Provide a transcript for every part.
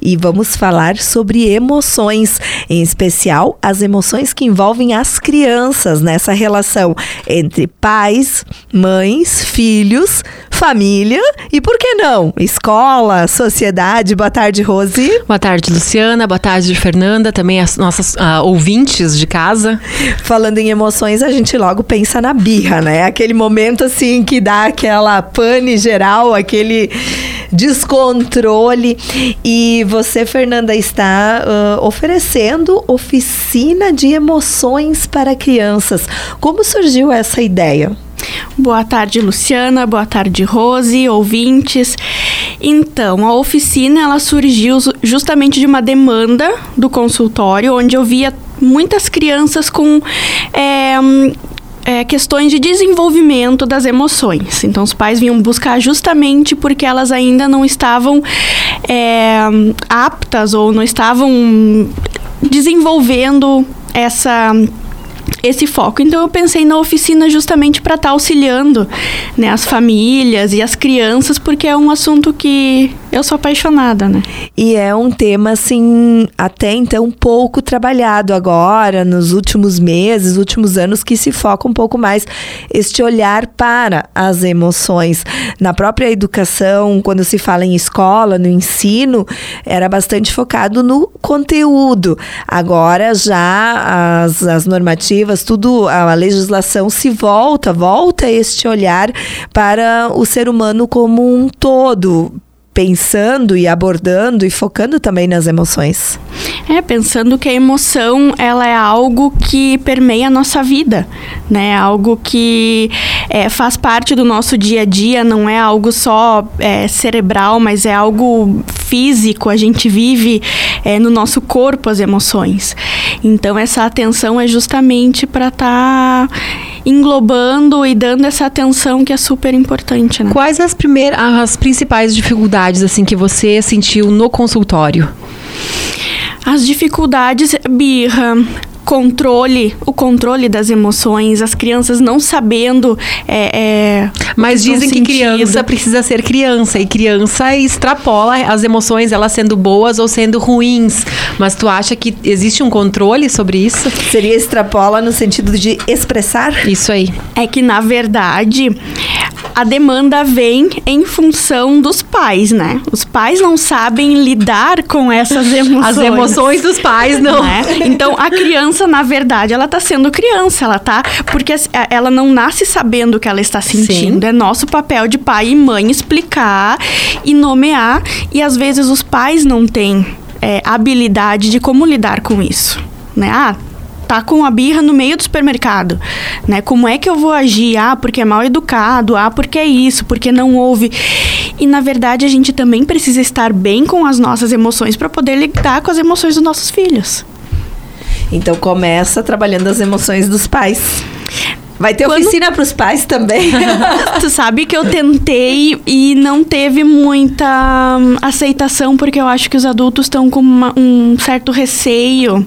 e vamos falar sobre emoções, em especial as emoções que envolvem as crianças nessa relação entre pais, mães, filhos, família e por que não? Escola, sociedade. Boa tarde, Rose. Boa tarde, Luciana. Boa tarde, Fernanda. Também as nossas uh, ouvintes de casa. Falando em emoções, a gente logo pensa na birra, né? Aquele momento assim que dá aquela pane geral, aquele descontrole. E você, Fernanda, está uh, oferecendo oficina de emoções para crianças. Como surgiu essa ideia? Boa tarde, Luciana. Boa tarde, Rose, ouvintes. Então, a oficina ela surgiu justamente de uma demanda do consultório, onde eu via muitas crianças com é, é, questões de desenvolvimento das emoções. Então, os pais vinham buscar justamente porque elas ainda não estavam é, aptas ou não estavam desenvolvendo essa esse foco. Então eu pensei na oficina justamente para estar tá auxiliando né, as famílias e as crianças, porque é um assunto que eu sou apaixonada, né? E é um tema, assim, até então pouco trabalhado agora, nos últimos meses, últimos anos, que se foca um pouco mais este olhar para as emoções. Na própria educação, quando se fala em escola, no ensino, era bastante focado no conteúdo. Agora já as, as normativas, tudo, a legislação se volta, volta este olhar para o ser humano como um todo pensando e abordando e focando também nas emoções. É, pensando que a emoção ela é algo que permeia a nossa vida, né? Algo que é, faz parte do nosso dia a dia, não é algo só é, cerebral, mas é algo físico. A gente vive é, no nosso corpo as emoções. Então essa atenção é justamente para estar tá englobando e dando essa atenção que é super importante, né? Quais as primeiras, as principais dificuldades assim que você sentiu no consultório? As dificuldades, birra, controle, o controle das emoções, as crianças não sabendo. É, é, Mas dizem que criança precisa ser criança e criança extrapola as emoções, elas sendo boas ou sendo ruins. Mas tu acha que existe um controle sobre isso? Seria extrapola no sentido de expressar? Isso aí. É que na verdade a demanda vem em função dos pais, né? Os pais não sabem lidar com essas emoções. As emoções dos pais não. Né? Então a criança, na verdade, ela tá sendo criança, ela tá porque ela não nasce sabendo o que ela está sentindo. Sim. É nosso papel de pai e mãe explicar e nomear e às vezes os pais não têm é, habilidade de como lidar com isso. Né? Ah, tá com a birra no meio do supermercado, né? Como é que eu vou agir? Ah, porque é mal educado, ah, porque é isso, porque não houve. E na verdade a gente também precisa estar bem com as nossas emoções para poder lidar com as emoções dos nossos filhos. Então começa trabalhando as emoções dos pais. Vai ter Quando... oficina para os pais também. tu sabe que eu tentei e não teve muita hum, aceitação, porque eu acho que os adultos estão com uma, um certo receio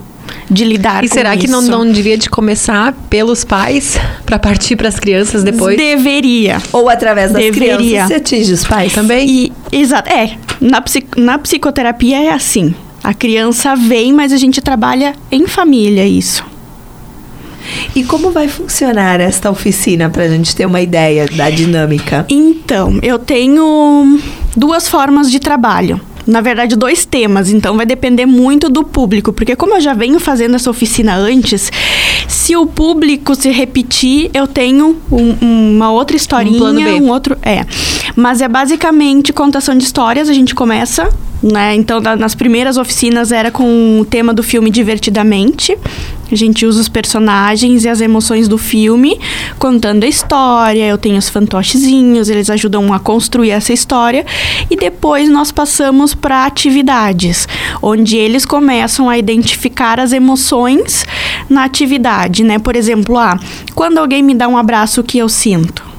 de lidar e com será que não, não devia de começar pelos pais para partir para as crianças depois? Deveria. Ou através das deveria. crianças se atinge os pais também? E, exato. É, na, na psicoterapia é assim. A criança vem, mas a gente trabalha em família isso. E como vai funcionar esta oficina para a gente ter uma ideia da dinâmica? Então, eu tenho duas formas de trabalho na verdade, dois temas, então vai depender muito do público, porque como eu já venho fazendo essa oficina antes, se o público se repetir, eu tenho um, uma outra historinha, um, um outro. É. Mas é basicamente contação de histórias, a gente começa né? Então, nas primeiras oficinas era com o tema do filme Divertidamente. A gente usa os personagens e as emoções do filme, contando a história. Eu tenho os fantochezinhos, eles ajudam a construir essa história. E depois nós passamos para atividades, onde eles começam a identificar as emoções na atividade, né? Por exemplo, ah, quando alguém me dá um abraço, o que eu sinto?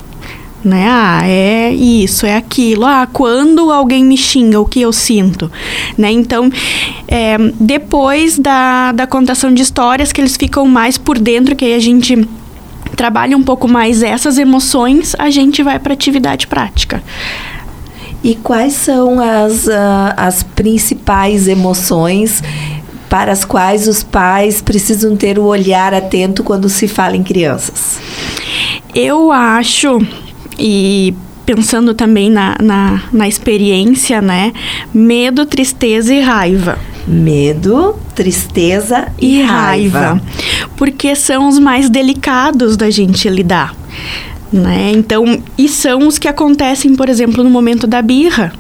Né? Ah, é isso, é aquilo. Ah, quando alguém me xinga, o que eu sinto, né? Então, é, depois da, da contação de histórias, que eles ficam mais por dentro, que aí a gente trabalha um pouco mais essas emoções, a gente vai para atividade prática. E quais são as, uh, as principais emoções para as quais os pais precisam ter o olhar atento quando se fala em crianças? Eu acho, e pensando também na, na, na experiência, né? Medo, tristeza e raiva. Medo, tristeza e, e raiva. raiva. Porque são os mais delicados da gente lidar. Né? Então, e são os que acontecem, por exemplo, no momento da birra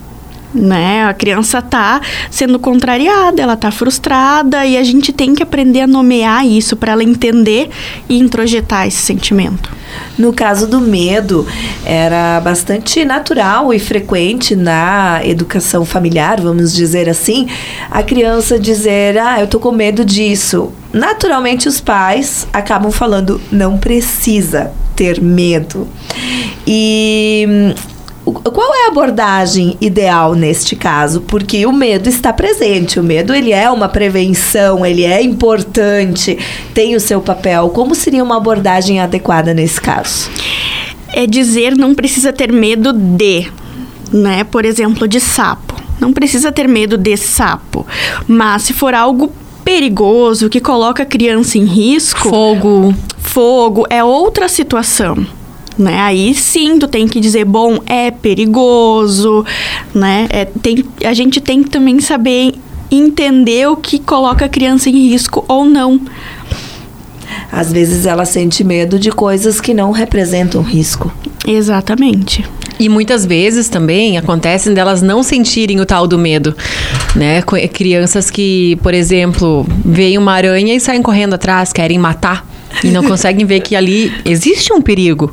né? A criança tá sendo contrariada, ela tá frustrada e a gente tem que aprender a nomear isso para ela entender e introjetar esse sentimento. No caso do medo, era bastante natural e frequente na educação familiar, vamos dizer assim, a criança dizer: "Ah, eu tô com medo disso". Naturalmente os pais acabam falando: "Não precisa ter medo". E qual é a abordagem ideal neste caso? Porque o medo está presente, o medo ele é uma prevenção, ele é importante, tem o seu papel. Como seria uma abordagem adequada nesse caso? É dizer não precisa ter medo de, né? Por exemplo, de sapo. Não precisa ter medo de sapo, mas se for algo perigoso que coloca a criança em risco, fogo, fogo é outra situação né? Aí sim, tu tem que dizer, bom, é perigoso, né? É, tem, a gente tem que também saber entender o que coloca a criança em risco ou não. Às vezes ela sente medo de coisas que não representam risco. Exatamente. E muitas vezes também acontecem delas não sentirem o tal do medo, né? Crianças que, por exemplo, veem uma aranha e saem correndo atrás, querem matar e não conseguem ver que ali existe um perigo.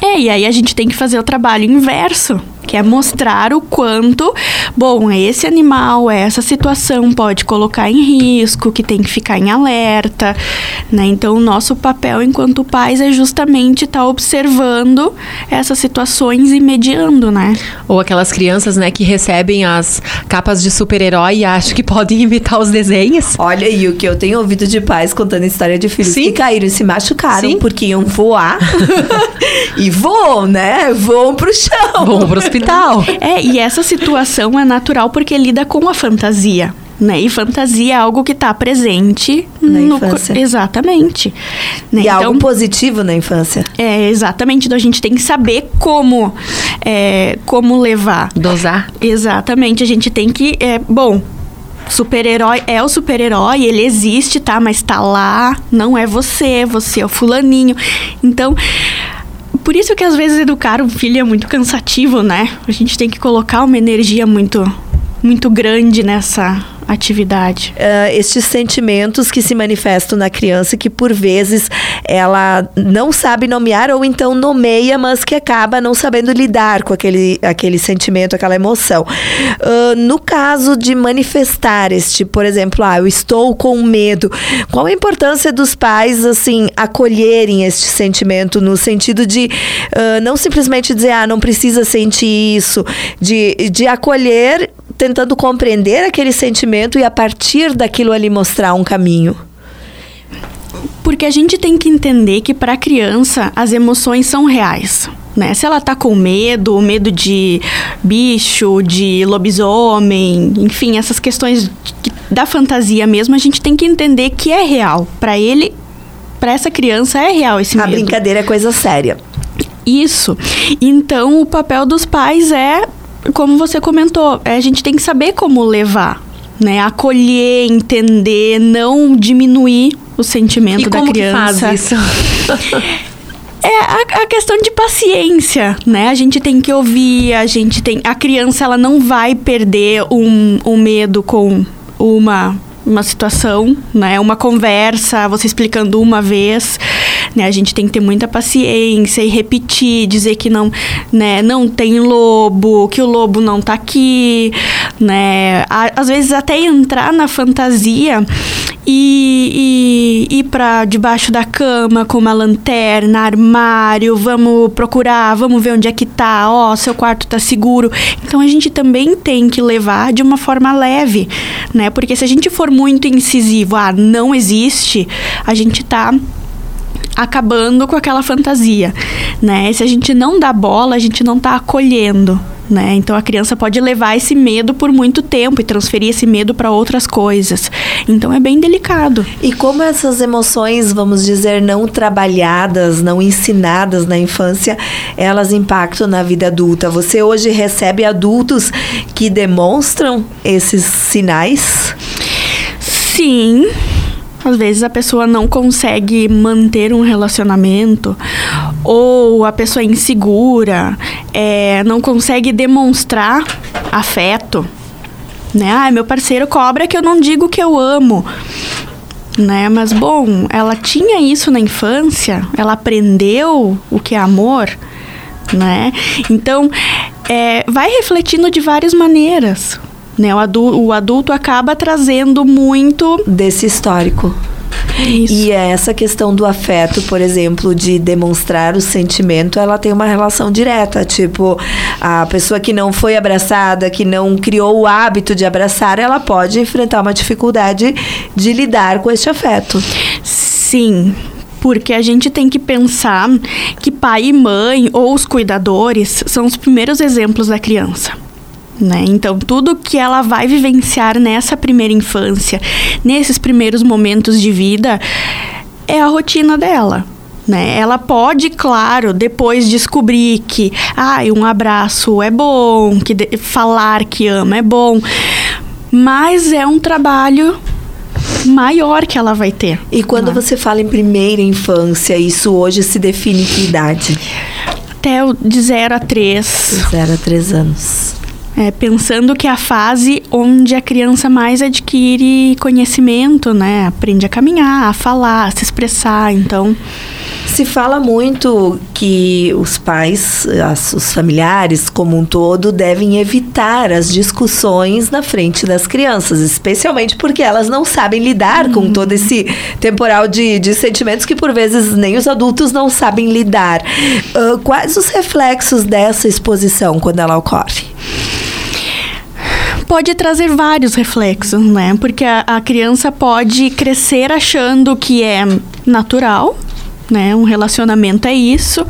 É, e aí a gente tem que fazer o trabalho inverso que é mostrar o quanto, bom, esse animal, essa situação pode colocar em risco, que tem que ficar em alerta, né? Então, o nosso papel enquanto pais é justamente estar tá observando essas situações e mediando, né? Ou aquelas crianças, né, que recebem as capas de super-herói e acham que podem imitar os desenhos. Olha aí o que eu tenho ouvido de pais contando história de filhos Sim. que caíram e se machucaram Sim. porque iam voar e voam, né? Voam pro chão. Voam pro hospital. É, e essa situação é natural porque lida com a fantasia. Né? E fantasia é algo que está presente na no infância. Exatamente. Né? E então, algo positivo na infância. É, exatamente. Então a gente tem que saber como, é, como levar. Dosar. Exatamente. A gente tem que. É, bom, super-herói é o super-herói, ele existe, tá? Mas tá lá, não é você, você é o fulaninho. Então, por isso que às vezes educar um filho é muito cansativo, né? A gente tem que colocar uma energia muito muito grande nessa atividade. Uh, estes sentimentos que se manifestam na criança que por vezes ela não sabe nomear ou então nomeia, mas que acaba não sabendo lidar com aquele, aquele sentimento, aquela emoção. Uh, no caso de manifestar este, por exemplo, ah, eu estou com medo, qual a importância dos pais assim acolherem este sentimento no sentido de uh, não simplesmente dizer ah não precisa sentir isso, de, de acolher tentando compreender aquele sentimento e a partir daquilo ali mostrar um caminho. Porque a gente tem que entender que para a criança as emoções são reais. Né? Se ela tá com medo, medo de bicho, de lobisomem, enfim, essas questões da fantasia mesmo, a gente tem que entender que é real. Para ele, para essa criança é real esse medo. A brincadeira é coisa séria. Isso. Então, o papel dos pais é como você comentou, é, a gente tem que saber como levar, né? Acolher, entender, não diminuir o sentimento e da criança. Que faz isso? É a, a, questão de paciência, né? A gente tem que ouvir, a gente tem. A criança ela não vai perder um, um medo com uma uma situação, né? Uma conversa, você explicando uma vez, né? A gente tem que ter muita paciência e repetir, dizer que não, né? Não tem lobo, que o lobo não tá aqui, né? Às vezes até entrar na fantasia e, e ir para debaixo da cama com uma lanterna, armário, vamos procurar, vamos ver onde é que tá, ó, seu quarto tá seguro. Então a gente também tem que levar de uma forma leve, né? Porque se a gente for muito incisivo, ah, não existe, a gente tá acabando com aquela fantasia, né? Se a gente não dá bola, a gente não tá acolhendo, Né? Então a criança pode levar esse medo por muito tempo e transferir esse medo para outras coisas. Então é bem delicado. E como essas emoções, vamos dizer, não trabalhadas, não ensinadas na infância, elas impactam na vida adulta? Você hoje recebe adultos que demonstram esses sinais? Sim, às vezes a pessoa não consegue manter um relacionamento ou a pessoa é insegura, é, não consegue demonstrar afeto. Né? Ah, meu parceiro cobra que eu não digo que eu amo. Né? Mas, bom, ela tinha isso na infância, ela aprendeu o que é amor. Né? Então, é, vai refletindo de várias maneiras. Né? O, adulto, o adulto acaba trazendo muito desse histórico. Isso. E essa questão do afeto, por exemplo, de demonstrar o sentimento, ela tem uma relação direta. Tipo, a pessoa que não foi abraçada, que não criou o hábito de abraçar, ela pode enfrentar uma dificuldade de lidar com este afeto. Sim, porque a gente tem que pensar que pai e mãe ou os cuidadores são os primeiros exemplos da criança. Né? Então, tudo que ela vai vivenciar nessa primeira infância, nesses primeiros momentos de vida, é a rotina dela. Né? Ela pode, claro, depois descobrir que ah, um abraço é bom, que falar que ama é bom, mas é um trabalho maior que ela vai ter. E quando né? você fala em primeira infância, isso hoje se define que idade? Até de 0 a 3. 0 a 3 anos. É, pensando que é a fase onde a criança mais adquire conhecimento, né? Aprende a caminhar, a falar, a se expressar. Então. Se fala muito que os pais, as, os familiares como um todo, devem evitar as discussões na frente das crianças, especialmente porque elas não sabem lidar com uhum. todo esse temporal de, de sentimentos que por vezes nem os adultos não sabem lidar. Uh, quais os reflexos dessa exposição quando ela ocorre? Pode trazer vários reflexos, né? Porque a, a criança pode crescer achando que é natural, né? Um relacionamento é isso.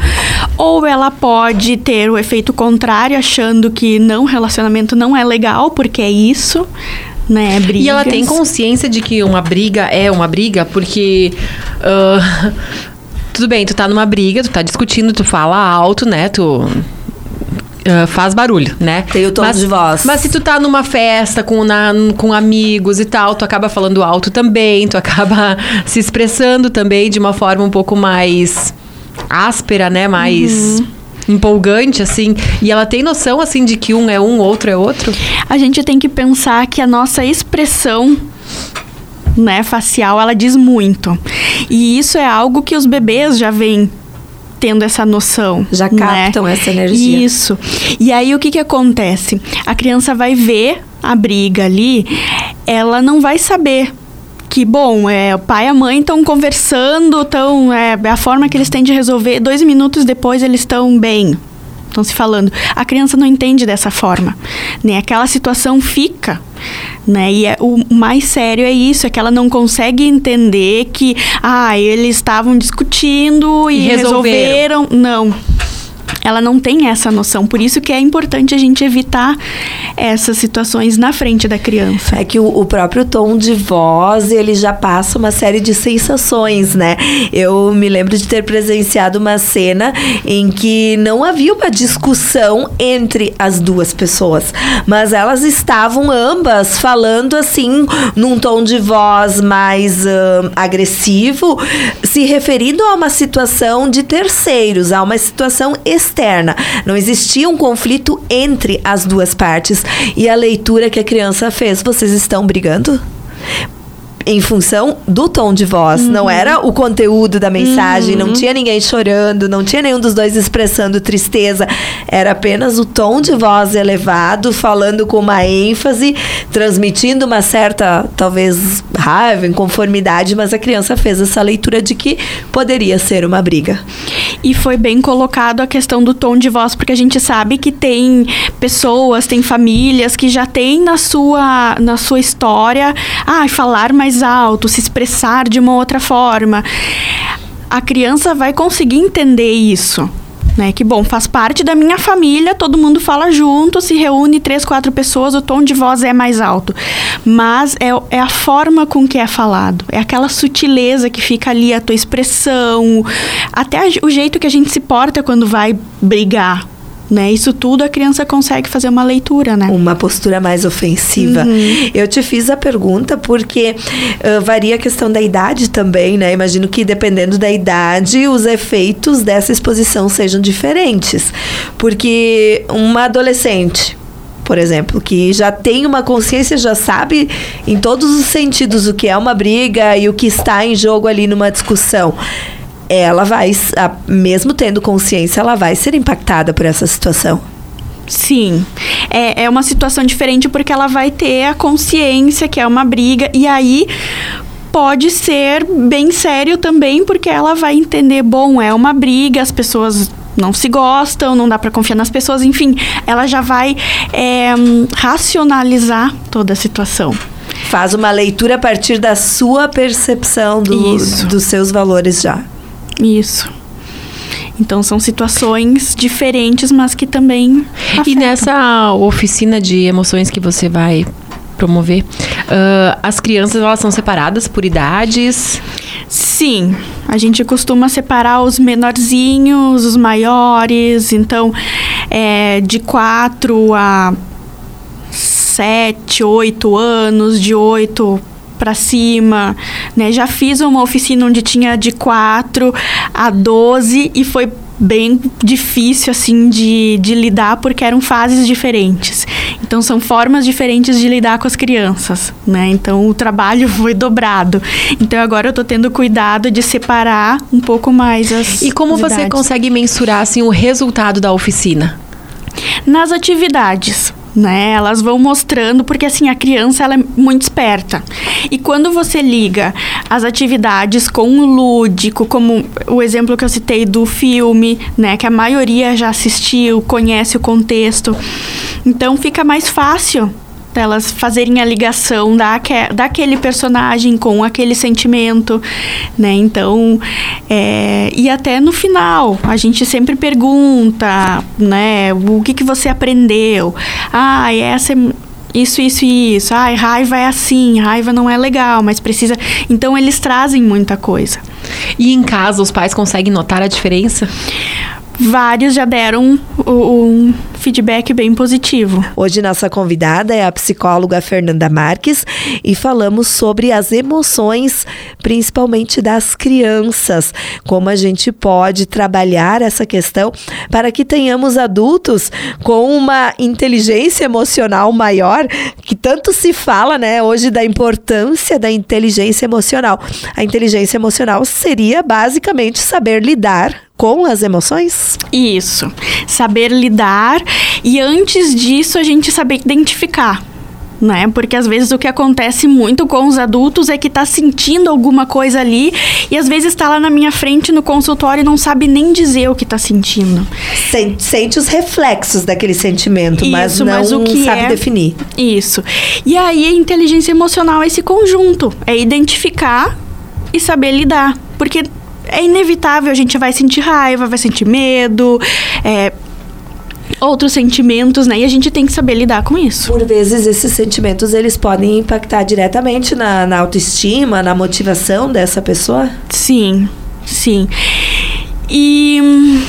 Ou ela pode ter o efeito contrário, achando que não, relacionamento não é legal, porque é isso. Né, e ela tem consciência de que uma briga é uma briga, porque. Uh, tudo bem, tu tá numa briga, tu tá discutindo, tu fala alto, né? Tu Uh, faz barulho, né? Tem o tom mas, de voz. Mas se tu tá numa festa com, na, com amigos e tal, tu acaba falando alto também, tu acaba se expressando também de uma forma um pouco mais áspera, né? Mais. Uhum empolgante, assim, e ela tem noção, assim, de que um é um, outro é outro? A gente tem que pensar que a nossa expressão né, facial, ela diz muito. E isso é algo que os bebês já vêm tendo essa noção. Já né? captam essa energia. Isso. E aí o que, que acontece? A criança vai ver a briga ali, ela não vai saber que, bom, é, o pai e a mãe estão conversando, estão. É, é a forma que eles têm de resolver. Dois minutos depois eles estão bem. Estão se falando. A criança não entende dessa forma. Né? Aquela situação fica né? E é, o mais sério é isso, é que ela não consegue entender que, ah, eles estavam discutindo e, e resolveram. resolveram. Não ela não tem essa noção. Por isso que é importante a gente evitar essas situações na frente da criança. É que o, o, próprio tom de voz, ele já passa uma série de sensações, né? Eu me lembro de ter presenciado uma cena em que não havia uma discussão entre as duas pessoas, mas elas estavam ambas falando assim, num tom de voz mais agressivo, se referindo a uma situação de terceiros, a uma situação externa. Não existia um conflito entre as duas partes. E a leitura que a criança fez, vocês estão brigando? Em função do tom de voz, uhum. não era o conteúdo da mensagem, uhum. não tinha ninguém chorando, não tinha nenhum dos dois expressando tristeza, era apenas o tom de voz elevado, falando com uma ênfase, transmitindo uma certa, talvez, raiva, inconformidade, mas a criança fez essa leitura de que poderia ser uma briga. E foi bem colocado a questão do tom de voz, porque a gente sabe que tem pessoas, tem famílias que já têm na sua, na sua história, ah, falar mais mais alto, se expressar de uma outra forma. A criança vai conseguir entender isso. né? Que bom, faz parte da minha família, todo mundo fala junto, se reúne três, quatro pessoas, o tom de voz é mais alto. Mas é, é a forma com que é falado, é aquela sutileza que fica ali, a tua expressão, até a, o jeito que a gente se porta quando vai brigar, né? Isso tudo a criança consegue fazer uma leitura, né? Uma postura mais ofensiva. Uhum. Eu te fiz a pergunta porque uh, varia a questão da idade também, né? Imagino que dependendo da idade, os efeitos dessa exposição sejam diferentes. Porque uma adolescente, por exemplo, que já tem uma consciência, já sabe em todos os sentidos o que é uma briga e o que está em jogo ali numa discussão ela vai, mesmo tendo consciência, ela vai ser impactada por essa situação. Sim. É, é uma situação diferente porque ela vai ter a consciência que é uma briga. E aí pode ser bem sério também, porque ela vai entender, bom, é uma briga, as pessoas não se gostam, não dá para confiar nas pessoas, enfim, ela já vai é, racionalizar toda a situação. Faz uma leitura a partir da sua percepção do, dos seus valores já. Isso. Então são situações diferentes, mas que também. Afetam. E nessa oficina de emoções que você vai promover, uh, as crianças elas são separadas por idades? Sim, a gente costuma separar os menorzinhos, os maiores, então é de 4 a 7, 8 anos, de 8 para cima, né? Já fiz uma oficina onde tinha de 4 a 12 e foi bem difícil assim de, de lidar porque eram fases diferentes. Então são formas diferentes de lidar com as crianças, né? Então o trabalho foi dobrado. Então agora eu tô tendo cuidado de separar um pouco mais as E como você idades. consegue mensurar assim o resultado da oficina? Nas atividades né? Elas vão mostrando, porque assim, a criança ela é muito esperta. E quando você liga as atividades com o lúdico, como o exemplo que eu citei do filme, né? Que a maioria já assistiu, conhece o contexto. Então fica mais fácil delas fazerem a ligação da, daquele personagem com aquele sentimento, né? Então, é, e até no final, a gente sempre pergunta, né? O que, que você aprendeu? Ah, essa é isso, isso e isso. Ai, raiva é assim, raiva não é legal, mas precisa. Então eles trazem muita coisa. E em casa, os pais conseguem notar a diferença? Vários já deram um feedback bem positivo. Hoje nossa convidada é a psicóloga Fernanda Marques e falamos sobre as emoções, principalmente das crianças, como a gente pode trabalhar essa questão para que tenhamos adultos com uma inteligência emocional maior, que tanto se fala, né, hoje da importância da inteligência emocional. A inteligência emocional seria basicamente saber lidar com as emoções? Isso. Saber lidar e antes disso a gente saber identificar. Né? Porque às vezes o que acontece muito com os adultos é que tá sentindo alguma coisa ali e às vezes está lá na minha frente no consultório e não sabe nem dizer o que tá sentindo. Sente, sente os reflexos daquele sentimento, Isso, mas não mas o que sabe é... definir. Isso. E aí a inteligência emocional é esse conjunto, é identificar e saber lidar, porque é inevitável, a gente vai sentir raiva, vai sentir medo, é, outros sentimentos, né? E a gente tem que saber lidar com isso. Por vezes, esses sentimentos, eles podem impactar diretamente na, na autoestima, na motivação dessa pessoa? Sim, sim. E hum,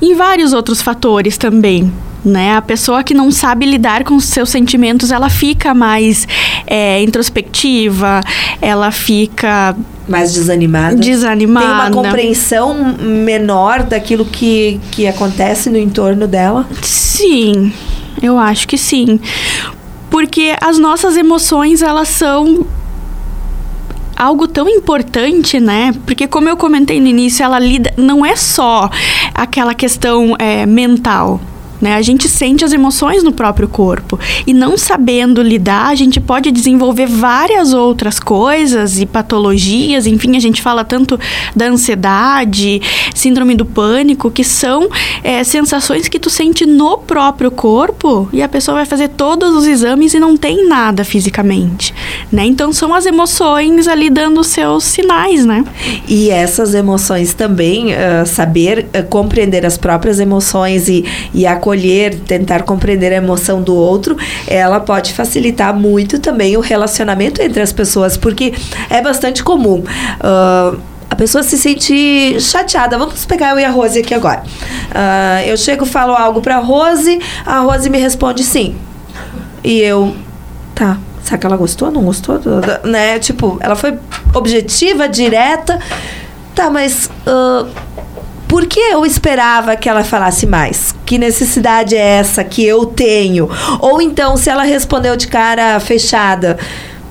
em vários outros fatores também né? A pessoa que não sabe lidar com os seus sentimentos, ela fica mais é, introspectiva, ela fica mais desanimada. Desanimada. Tem uma compreensão menor daquilo que, que acontece no entorno dela? Sim, eu acho que sim. Porque as nossas emoções, elas são algo tão importante, né? Porque como eu comentei no início, ela lida não é só aquela questão é, mental, né? A gente sente as emoções no próprio corpo. E não sabendo lidar, a gente pode desenvolver várias outras coisas e patologias. Enfim, a gente fala tanto da ansiedade, síndrome do pânico, que são é, sensações que tu sente no próprio corpo e a pessoa vai fazer todos os exames e não tem nada fisicamente. né? Então são as emoções ali dando seus sinais, né? E essas emoções também, uh, saber uh, compreender as próprias emoções e, e acolher, tentar compreender a emoção do outro, ela pode facilitar muito também o relacionamento entre as pessoas, porque é bastante comum. Uh, a pessoa se sente chateada. Vamos pegar eu e a Rose aqui agora. Uh, eu chego, falo algo pra Rose, a Rose me responde sim. E eu, tá, será que ela gostou? Não gostou? Né? Tipo, ela foi objetiva, direta. Tá, mas uh, por que eu esperava que ela falasse mais? Que necessidade é essa que eu tenho? Ou então, se ela respondeu de cara fechada.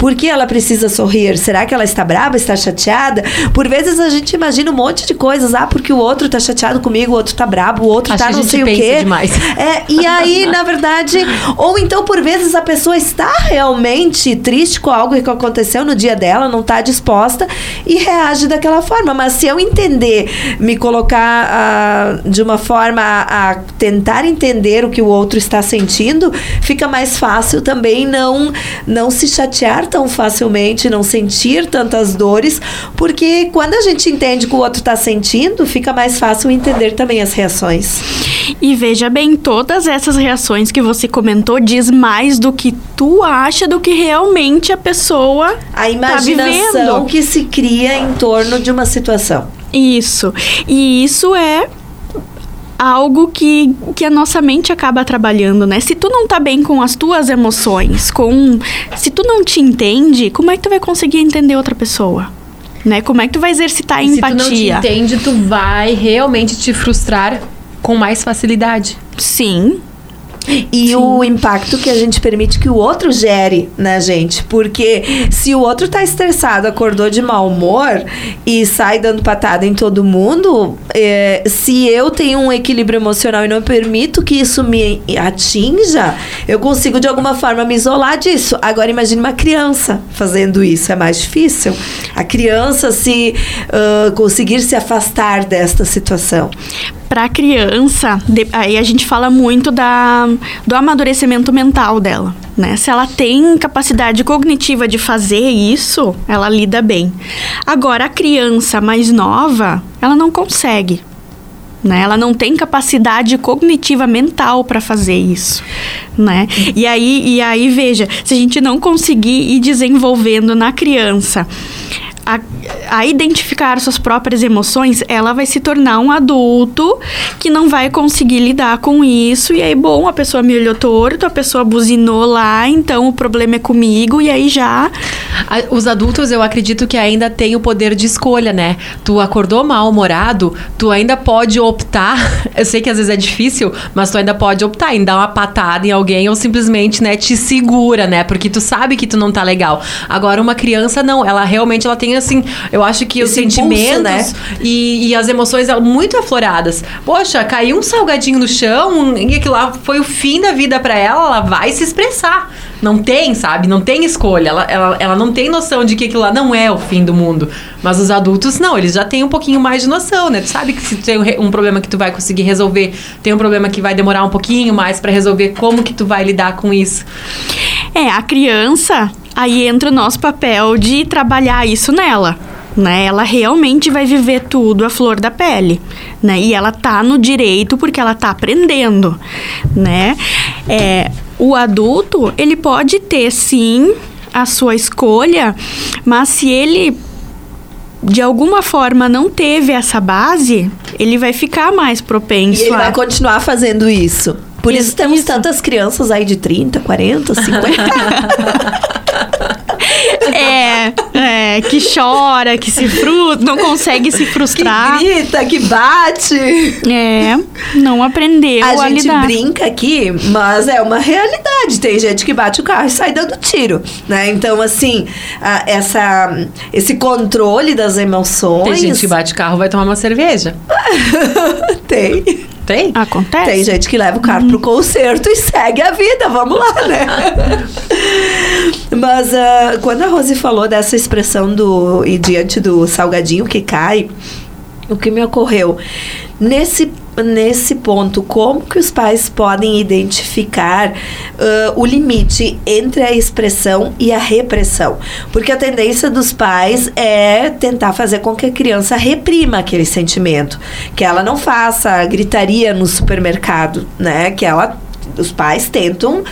Por que ela precisa sorrir? Será que ela está brava, está chateada? Por vezes a gente imagina um monte de coisas. Ah, porque o outro está chateado comigo, o outro está bravo, o outro está não sei o quê. Demais. É, e aí, na verdade, ou então por vezes a pessoa está realmente triste com algo que aconteceu no dia dela, não está disposta e reage daquela forma. Mas se eu entender, me colocar uh, de uma forma a, a tentar entender o que o outro está sentindo, fica mais fácil também não, não se chatear tão facilmente, não sentir tantas dores, porque quando a gente entende o que o outro está sentindo, fica mais fácil entender também as reações. E veja bem, todas essas reações que você comentou diz mais do que tu acha do que realmente a pessoa a imaginação tá que se cria em torno de uma situação. Isso. E isso é algo que, que a nossa mente acaba trabalhando, né? Se tu não tá bem com as tuas emoções, com se tu não te entende, como é que tu vai conseguir entender outra pessoa? Né? Como é que tu vai exercitar a empatia? Se tu não te entende, tu vai realmente te frustrar com mais facilidade. Sim, e Sim. o impacto que a gente permite que o outro gere na gente. Porque se o outro tá estressado, acordou de mau humor e sai dando patada em todo mundo, é, se eu tenho um equilíbrio emocional e não permito que isso me atinja, eu consigo de alguma forma me isolar disso. Agora imagine uma criança fazendo isso, é mais difícil. A criança se uh, conseguir se afastar desta situação para a criança, de, aí a gente fala muito da, do amadurecimento mental dela, né? Se ela tem capacidade cognitiva de fazer isso, ela lida bem. Agora, a criança mais nova, ela não consegue. Né? Ela não tem capacidade cognitiva mental para fazer isso, né? E aí, e aí veja, se a gente não conseguir ir desenvolvendo na criança a, a, identificar suas próprias emoções, ela vai se tornar um adulto que não vai conseguir lidar com isso. E aí, bom, a pessoa me olhou torto, a pessoa buzinou lá, então o problema é comigo, e aí já. Os adultos, eu acredito que ainda têm o poder de escolha, né? Tu acordou mal-humorado, tu ainda pode optar. Eu sei que às vezes é difícil, mas tu ainda pode optar em dar uma patada em alguém ou simplesmente, né, te segura, né? Porque tu sabe que tu não tá legal. Agora, uma criança, não, ela realmente ela tem assim, eu acho que Esse os sentimentos né? e, e, as emoções muito afloradas. Poxa, caiu um salgadinho no chão e aquilo lá foi o fim da vida para ela, ela vai se expressar. Não tem, sabe? Não tem escolha. Ela, ela, ela não tem noção de que aquilo lá não é o fim do mundo. Mas os adultos, não, eles já têm um pouquinho mais de noção, né? Tu sabe que se tu tem um problema que tu vai conseguir resolver, tem um problema que vai demorar um pouquinho mais para resolver, como que tu vai lidar com isso? É, a criança, aí entra o nosso papel de trabalhar isso nela. Né? Ela realmente vai viver tudo a flor da pele, né? E ela tá no direito porque ela tá aprendendo, né? É, o adulto, ele pode ter sim a sua escolha, mas se ele de alguma forma não teve essa base, ele vai ficar mais propenso e ele a... vai continuar fazendo isso. Por isso, isso temos isso. tantas crianças aí de 30, 40, 50. é, é, que chora, que se frustra, não consegue se frustrar. Que grita, que bate. É, não aprendeu a, a gente lidar. brinca aqui, mas é uma realidade. Tem gente que bate o carro e sai dando tiro, né? Então, assim, a, essa, esse controle das emoções... Tem gente que bate carro vai tomar uma cerveja. Tem. Tem? Acontece. Tem gente que leva o carro pro concerto e segue a vida, vamos lá, né? Mas uh, quando a Rose falou dessa expressão do e diante do salgadinho que cai, o que me ocorreu? Nesse nesse ponto, como que os pais podem identificar uh, o limite entre a expressão e a repressão? Porque a tendência dos pais é tentar fazer com que a criança reprima aquele sentimento, que ela não faça gritaria no supermercado, né? Que ela os pais tentam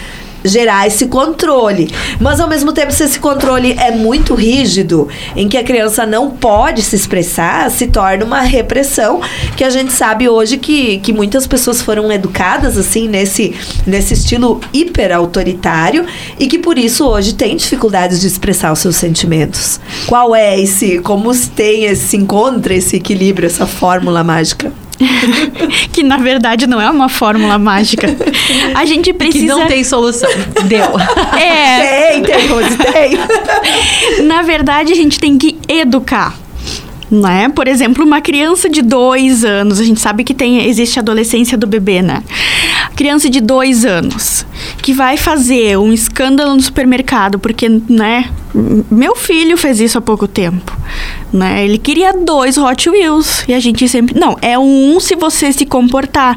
gerar esse controle. Mas ao mesmo tempo, se esse controle é muito rígido, em que a criança não pode se expressar, se torna uma repressão, que a gente sabe hoje que, que muitas pessoas foram educadas assim nesse, nesse estilo hiper autoritário e que por isso hoje tem dificuldades de expressar os seus sentimentos. Qual é esse, como se tem esse, se encontra esse equilíbrio, essa fórmula mágica? que na verdade não é uma fórmula mágica. A gente precisa. Que não tem solução. Deu. É. Tem, tem, Rose, tem. Na verdade, a gente tem que educar. Né? Por exemplo, uma criança de dois anos, a gente sabe que tem, existe a adolescência do bebê, né? Criança de dois anos que vai fazer um escândalo no supermercado, porque, né? Meu filho fez isso há pouco tempo, né? Ele queria dois Hot Wheels e a gente sempre, não, é um se você se comportar.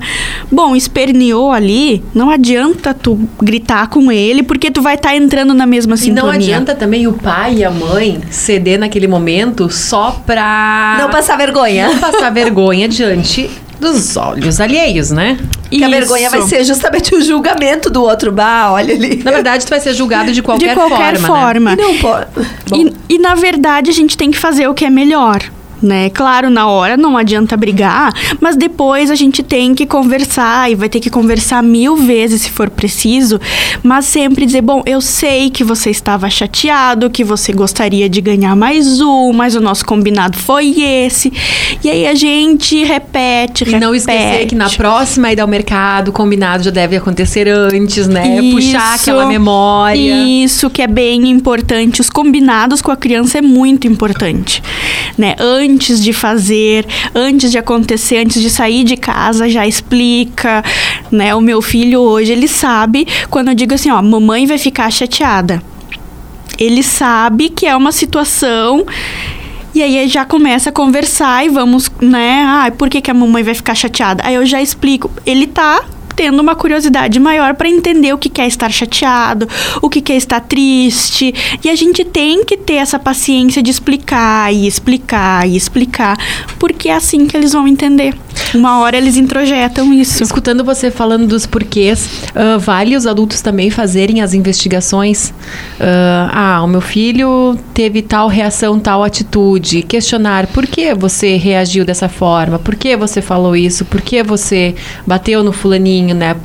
Bom, esperneou ali, não adianta tu gritar com ele porque tu vai estar tá entrando na mesma sintonia. E não adianta também o pai e a mãe ceder naquele momento só pra não passar vergonha. Não passar vergonha diante dos olhos alheios, né? Isso. a vergonha vai ser justamente o julgamento do outro bar, olha ali. Na verdade, tu vai ser julgado de qualquer, de qualquer forma. forma. Né? E, não pode. E, e, na verdade, a gente tem que fazer o que é melhor né? Claro, na hora não adianta brigar, mas depois a gente tem que conversar e vai ter que conversar mil vezes se for preciso, mas sempre dizer, bom, eu sei que você estava chateado, que você gostaria de ganhar mais um, mas o nosso combinado foi esse. E aí a gente repete, repete. E não esquecer que na próxima ida ao mercado, o combinado já deve acontecer antes, né? Isso, Puxar aquela memória. Isso que é bem importante. Os combinados com a criança é muito importante, né? Antes antes de fazer, antes de acontecer, antes de sair de casa, já explica, né? O meu filho hoje, ele sabe quando eu digo assim, ó, mamãe vai ficar chateada. Ele sabe que é uma situação e aí já começa a conversar e vamos, né? Ah, por que, que a mamãe vai ficar chateada? Aí eu já explico. Ele tá tendo uma curiosidade maior para entender o que quer estar chateado, o que quer estar triste. E a gente tem que ter essa paciência de explicar e explicar e explicar, porque é assim que eles vão entender. Uma hora eles introjetam isso. Escutando você falando dos porquês, uh, vale os adultos também fazerem as investigações? Uh, ah, o meu filho teve tal reação, tal atitude. Questionar por que você reagiu dessa forma, por que você falou isso, por que você bateu no fulaninho, né?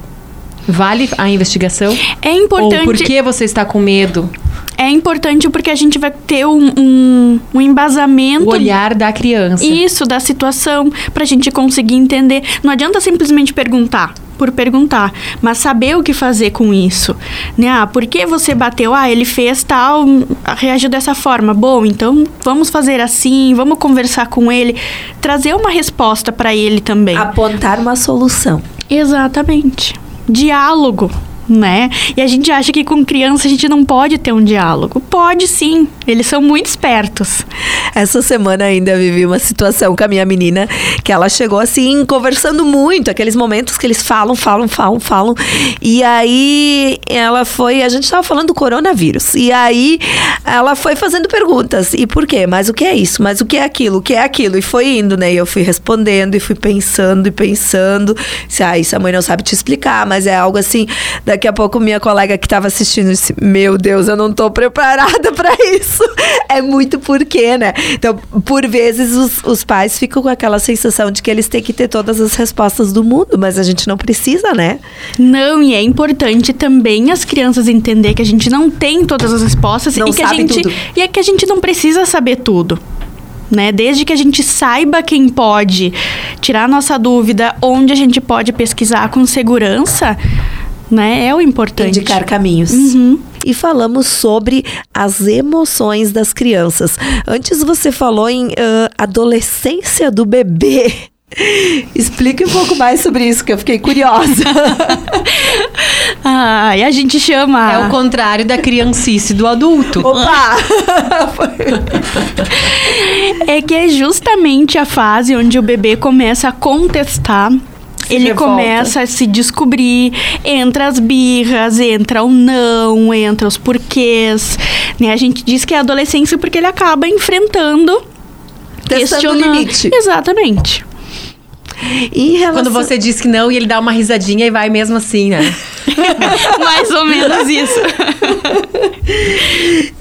Vale a investigação? É importante. Ou por que você está com medo? É importante porque a gente vai ter um, um, um embasamento. O olhar da criança. Isso, da situação, para a gente conseguir entender. Não adianta simplesmente perguntar por perguntar, mas saber o que fazer com isso, né? Ah, por que você bateu? Ah, ele fez tal, reagiu dessa forma. Bom, então vamos fazer assim, vamos conversar com ele, trazer uma resposta para ele também. Apontar uma solução. Exatamente. Diálogo né? E a gente acha que com criança a gente não pode ter um diálogo. Pode sim, eles são muito espertos. Essa semana ainda vivi uma situação com a minha menina que ela chegou assim, conversando muito, aqueles momentos que eles falam, falam, falam, falam. E aí ela foi, a gente estava falando do coronavírus. E aí ela foi fazendo perguntas. E por quê? Mas o que é isso? Mas o que é aquilo? O que é aquilo? E foi indo, né? E eu fui respondendo e fui pensando e pensando. Se, ah, isso a mãe não sabe te explicar, mas é algo assim da Daqui a pouco minha colega que estava assistindo disse: Meu Deus, eu não estou preparada para isso. É muito porquê, né? Então, por vezes, os, os pais ficam com aquela sensação de que eles têm que ter todas as respostas do mundo, mas a gente não precisa, né? Não, e é importante também as crianças entender que a gente não tem todas as respostas não e que a gente tudo. e é que a gente não precisa saber tudo. Né? Desde que a gente saiba quem pode tirar a nossa dúvida, onde a gente pode pesquisar com segurança, né? É o importante. Indicar caminhos. Uhum. E falamos sobre as emoções das crianças. Antes você falou em uh, adolescência do bebê. Explique um pouco mais sobre isso, que eu fiquei curiosa. ah, e a gente chama. É o contrário da criancice do adulto. Opa! é que é justamente a fase onde o bebê começa a contestar ele revolta. começa a se descobrir, entra as birras, entra o não, entra os porquês. Né? A gente diz que é adolescência porque ele acaba enfrentando Testando questionando- limite. Exatamente. E em relação... Quando você diz que não e ele dá uma risadinha e vai mesmo assim, né? Mais ou menos isso.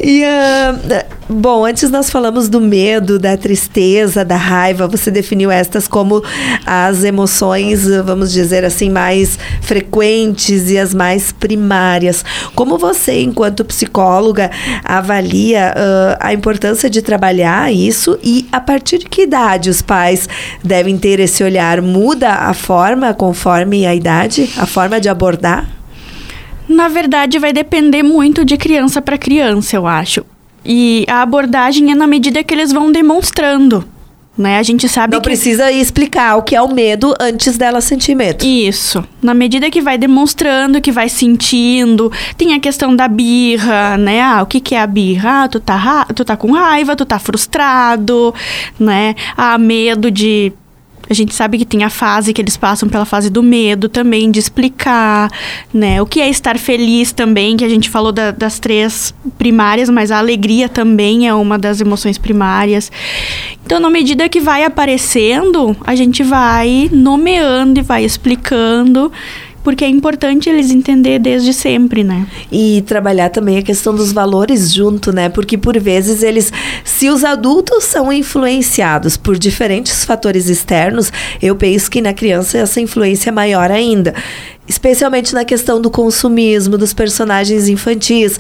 E, ah, bom, antes nós falamos do medo, da tristeza, da raiva. Você definiu estas como as emoções, vamos dizer assim, mais frequentes e as mais primárias. Como você, enquanto psicóloga, avalia ah, a importância de trabalhar isso e a partir de que idade os pais devem ter esse olhar? Muda a forma conforme a idade? A forma de abordar? Na verdade, vai depender muito de criança para criança, eu acho. E a abordagem é na medida que eles vão demonstrando. Né? A gente sabe Não que precisa explicar o que é o medo antes dela sentir medo. Isso. Na medida que vai demonstrando, que vai sentindo. Tem a questão da birra, né? Ah, o que, que é a birra? Ah, tu tá, ra- tu tá com raiva, tu tá frustrado, né? Ah, medo de. A gente sabe que tem a fase que eles passam pela fase do medo também, de explicar, né? O que é estar feliz também, que a gente falou da- das três primárias, mas a alegria também é uma das emoções primárias. Então, na medida que vai aparecendo, a gente vai nomeando e vai explicando, porque é importante eles entender desde sempre, né? E trabalhar também a questão dos valores junto, né? Porque por vezes eles, se os adultos são influenciados por diferentes fatores externos, eu penso que na criança essa influência é maior ainda. Especialmente na questão do consumismo, dos personagens infantis.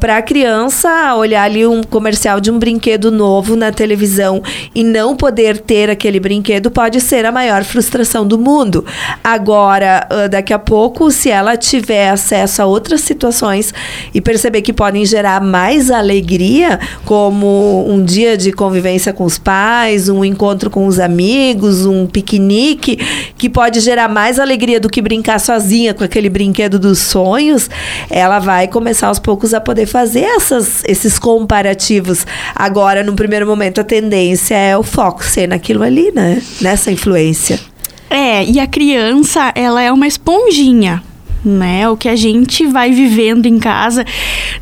Para a criança, olhar ali um comercial de um brinquedo novo na televisão e não poder ter aquele brinquedo pode ser a maior frustração do mundo. Agora, ah, daqui a pouco, se ela tiver acesso a outras situações e perceber que podem gerar mais alegria, como um dia de convivência com os pais, um encontro com os amigos, um piquenique, que pode gerar mais alegria do que brincar sozinha com aquele brinquedo dos sonhos, ela vai começar aos poucos a poder fazer essas, esses comparativos. Agora, no primeiro momento, a tendência é o foco ser naquilo ali, né? Nessa influência. É, e a criança, ela é uma esponjinha. Né? O que a gente vai vivendo em casa.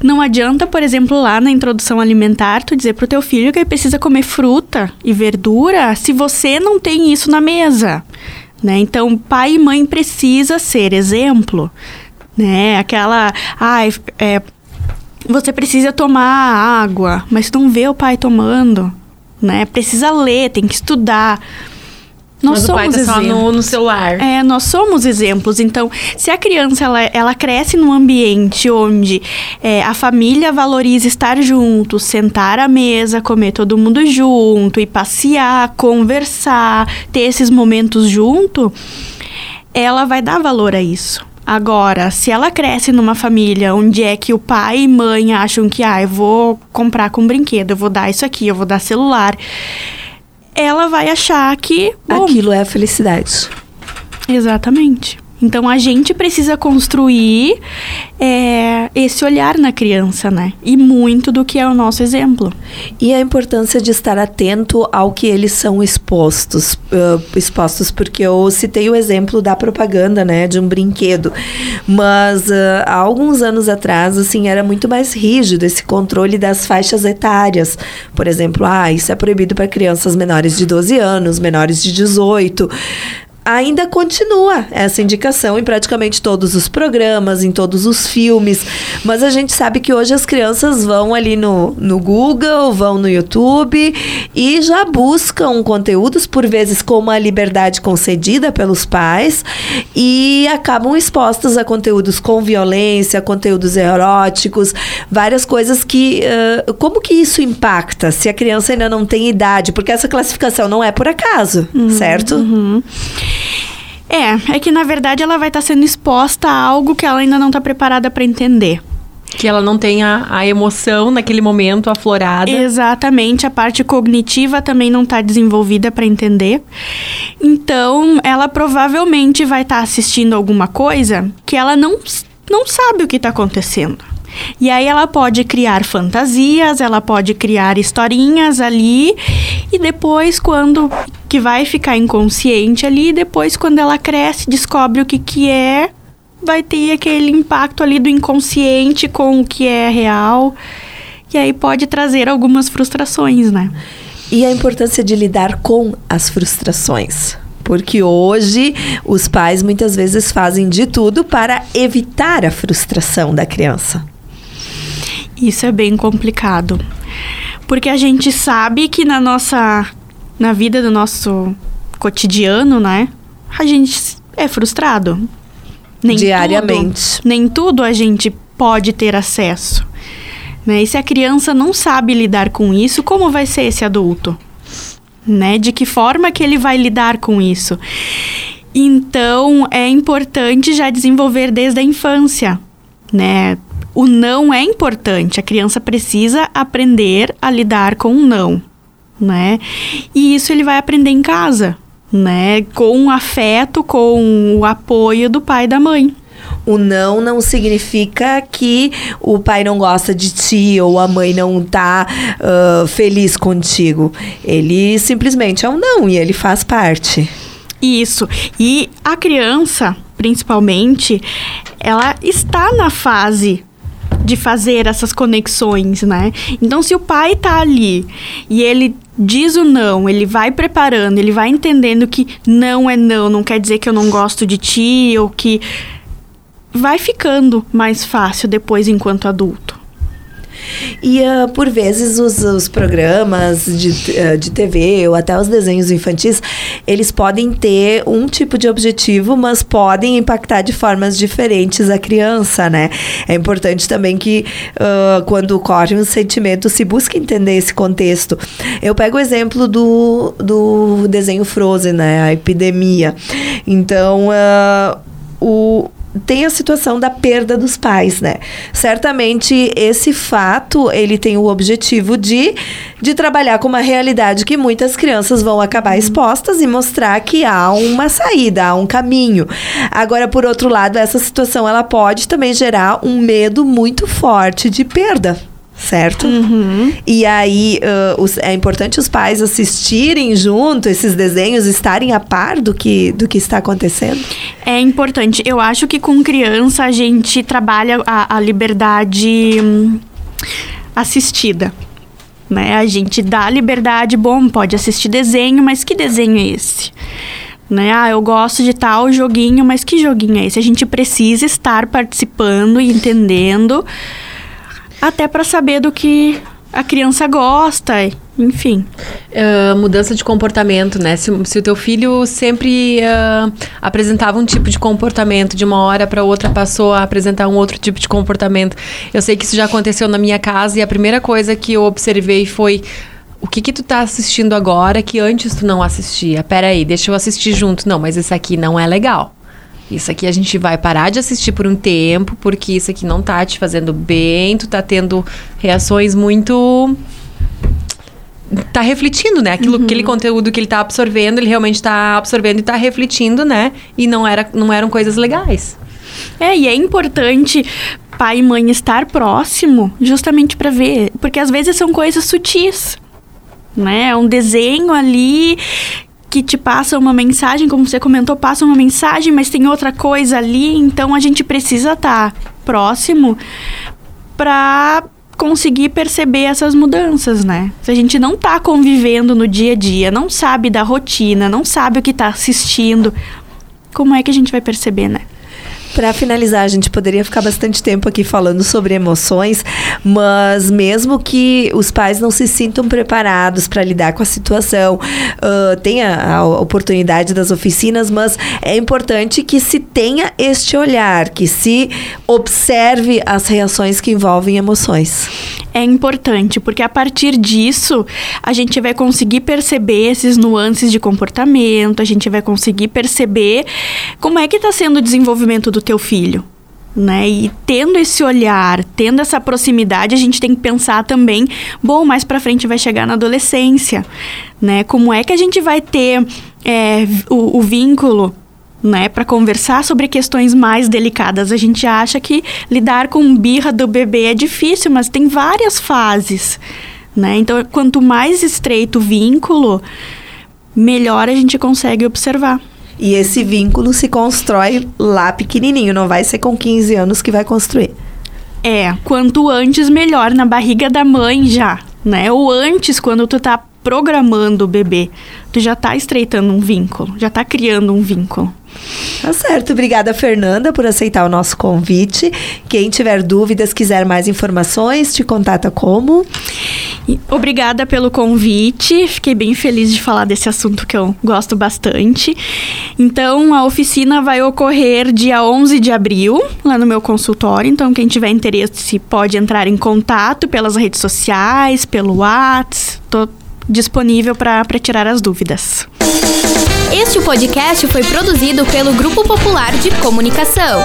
Não adianta, por exemplo, lá na introdução alimentar, tu dizer pro teu filho que ele precisa comer fruta e verdura se você não tem isso na mesa. Né? Então, pai e mãe precisa ser exemplo. Né? Aquela. Ai, é, você precisa tomar água, mas tu não vê o pai tomando. Né? Precisa ler, tem que estudar. Nós Mas o pai somos tá só exemplos. no, no celular. É, nós somos exemplos. Então, se a criança ela, ela cresce num ambiente onde é, a família valoriza estar junto, sentar à mesa, comer todo mundo junto, e passear, conversar, ter esses momentos junto, ela vai dar valor a isso. Agora, se ela cresce numa família onde é que o pai e mãe acham que, ah, eu vou comprar com brinquedo, eu vou dar isso aqui, eu vou dar celular, ela vai achar que. bom, Aquilo é a felicidade. Exatamente. Então a gente precisa construir é, esse olhar na criança, né? E muito do que é o nosso exemplo. E a importância de estar atento ao que eles são expostos, ah, expostos, porque eu citei o exemplo da propaganda, né, de um brinquedo, mas ah, há alguns anos atrás, assim, era muito mais rígido esse controle das faixas etárias. Por exemplo, ah, isso é proibido para crianças menores de 12 anos, menores de 18 ainda continua essa indicação em praticamente todos os programas, em todos os filmes. Mas a gente sabe que hoje as crianças vão ali no, no Google, vão no YouTube e já buscam conteúdos, por vezes com uma liberdade concedida pelos pais, e acabam expostas a conteúdos com violência, conteúdos eróticos, várias coisas que. ah, como que isso impacta se a criança ainda não tem idade? Porque essa classificação não é por acaso, certo? É, é que na verdade ela vai estar sendo exposta a algo que ela ainda não está preparada para entender. Que ela não tenha a emoção naquele momento aflorada. Exatamente, a parte cognitiva também não está desenvolvida para entender. Então, ela provavelmente vai estar assistindo alguma coisa que ela não, não sabe o que está acontecendo. E aí ela pode criar fantasias, ela pode criar historinhas ali e depois quando que vai ficar inconsciente ali depois quando ela cresce, descobre o que que é, vai ter aquele impacto ali do inconsciente com o que é real. E aí pode trazer algumas frustrações, né? E a importância de lidar com as frustrações. Porque hoje os pais muitas vezes fazem de tudo para evitar a frustração da criança. Isso é bem complicado. Porque a gente sabe que na nossa na vida do nosso cotidiano, né? A gente é frustrado. Nem Diariamente. Tudo, nem tudo a gente pode ter acesso. Né? E se a criança não sabe lidar com isso, como vai ser esse adulto? Né? De que forma que ele vai lidar com isso? Então, é importante já desenvolver desde a infância, né? O não é importante, a criança precisa aprender a lidar com o não, né? E isso ele vai aprender em casa, né? Com o afeto, com o apoio do pai e da mãe. O não não significa que o pai não gosta de ti ou a mãe não tá uh, feliz contigo. Ele simplesmente é um não e ele faz parte. Isso. E a criança, principalmente, ela está na fase de fazer essas conexões, né? Então, se o pai tá ali e ele diz o não, ele vai preparando, ele vai entendendo que não é não, não quer dizer que eu não gosto de ti ou que vai ficando mais fácil depois enquanto adulto. E uh, por vezes os, os programas de, uh, de TV ou até os desenhos infantis, eles podem ter um tipo de objetivo, mas podem impactar de formas diferentes a criança, né? É importante também que uh, quando ocorre um sentimento se busque entender esse contexto. Eu pego o exemplo do, do desenho Frozen, né? A epidemia. Então, o, tem a situação da perda dos pais, né? Certamente esse fato ele tem o objetivo de, de trabalhar com uma realidade que muitas crianças vão acabar uhum. expostas e mostrar que há uma saída, há um caminho. Agora, por outro lado, essa situação ela pode também gerar um medo muito forte de perda certo? Uhum. E aí uh, os, é importante os pais assistirem junto esses desenhos, estarem a par do que, do que está acontecendo? É importante. Eu acho que com criança a gente trabalha a, a liberdade hum, assistida. Né? A gente dá liberdade, bom, pode assistir desenho, mas que desenho é esse? Né? Ah, eu gosto de tal joguinho, mas que joguinho é esse? A gente precisa estar participando e entendendo até para saber do que a criança gosta, enfim. Uh, mudança de comportamento, né? Se, se o teu filho sempre uh, apresentava um tipo de comportamento, de uma hora para outra passou a apresentar um outro tipo de comportamento. Eu sei que isso já aconteceu na minha casa e a primeira coisa que eu observei foi o que que tu tá assistindo agora que antes tu não assistia? Pera aí, deixa eu assistir junto. Não, mas isso aqui não é legal. Isso aqui a gente vai parar de assistir por um tempo, porque isso aqui não tá te fazendo bem, tu tá tendo reações muito tá refletindo, né? Aquilo, uhum. Aquele conteúdo que ele tá absorvendo, ele realmente tá absorvendo e tá refletindo, né? E não, era, não eram coisas legais. É, e é importante pai e mãe estar próximo justamente para ver, porque às vezes são coisas sutis, né? É um desenho ali que te passa uma mensagem, como você comentou, passa uma mensagem, mas tem outra coisa ali, então a gente precisa estar tá próximo para conseguir perceber essas mudanças, né? Se a gente não tá convivendo no dia a dia, não sabe da rotina, não sabe o que tá assistindo, como é que a gente vai perceber, né? Para finalizar, a gente poderia ficar bastante tempo aqui falando sobre emoções, mas mesmo que os pais não se sintam preparados para lidar com a situação, uh, tenha a oportunidade das oficinas, mas é importante que se tenha este olhar, que se observe as reações que envolvem emoções. É importante, porque a partir disso a gente vai conseguir perceber esses nuances de comportamento, a gente vai conseguir perceber como é que está sendo o desenvolvimento do teu filho. Né? E tendo esse olhar, tendo essa proximidade, a gente tem que pensar também, bom, mais para frente vai chegar na adolescência, né? Como é que a gente vai ter é, o, o vínculo né, para conversar sobre questões mais delicadas. A gente acha que lidar com birra do bebê é difícil, mas tem várias fases, né? Então, quanto mais estreito o vínculo, melhor a gente consegue observar. E esse vínculo se constrói lá pequenininho, não vai ser com 15 anos que vai construir. É, quanto antes melhor na barriga da mãe já, né? Ou antes quando tu tá programando o bebê, tu já tá estreitando um vínculo, já tá criando um vínculo. Tá certo. Obrigada, Fernanda, por aceitar o nosso convite. Quem tiver dúvidas, quiser mais informações, te contata como? Obrigada pelo convite. Fiquei bem feliz de falar desse assunto que eu gosto bastante. Então, a oficina vai ocorrer dia 11 de abril, lá no meu consultório. Então, quem tiver interesse pode entrar em contato pelas redes sociais, pelo WhatsApp. Tô disponível para tirar as dúvidas. Este podcast foi produzido pelo Grupo Popular de Comunicação.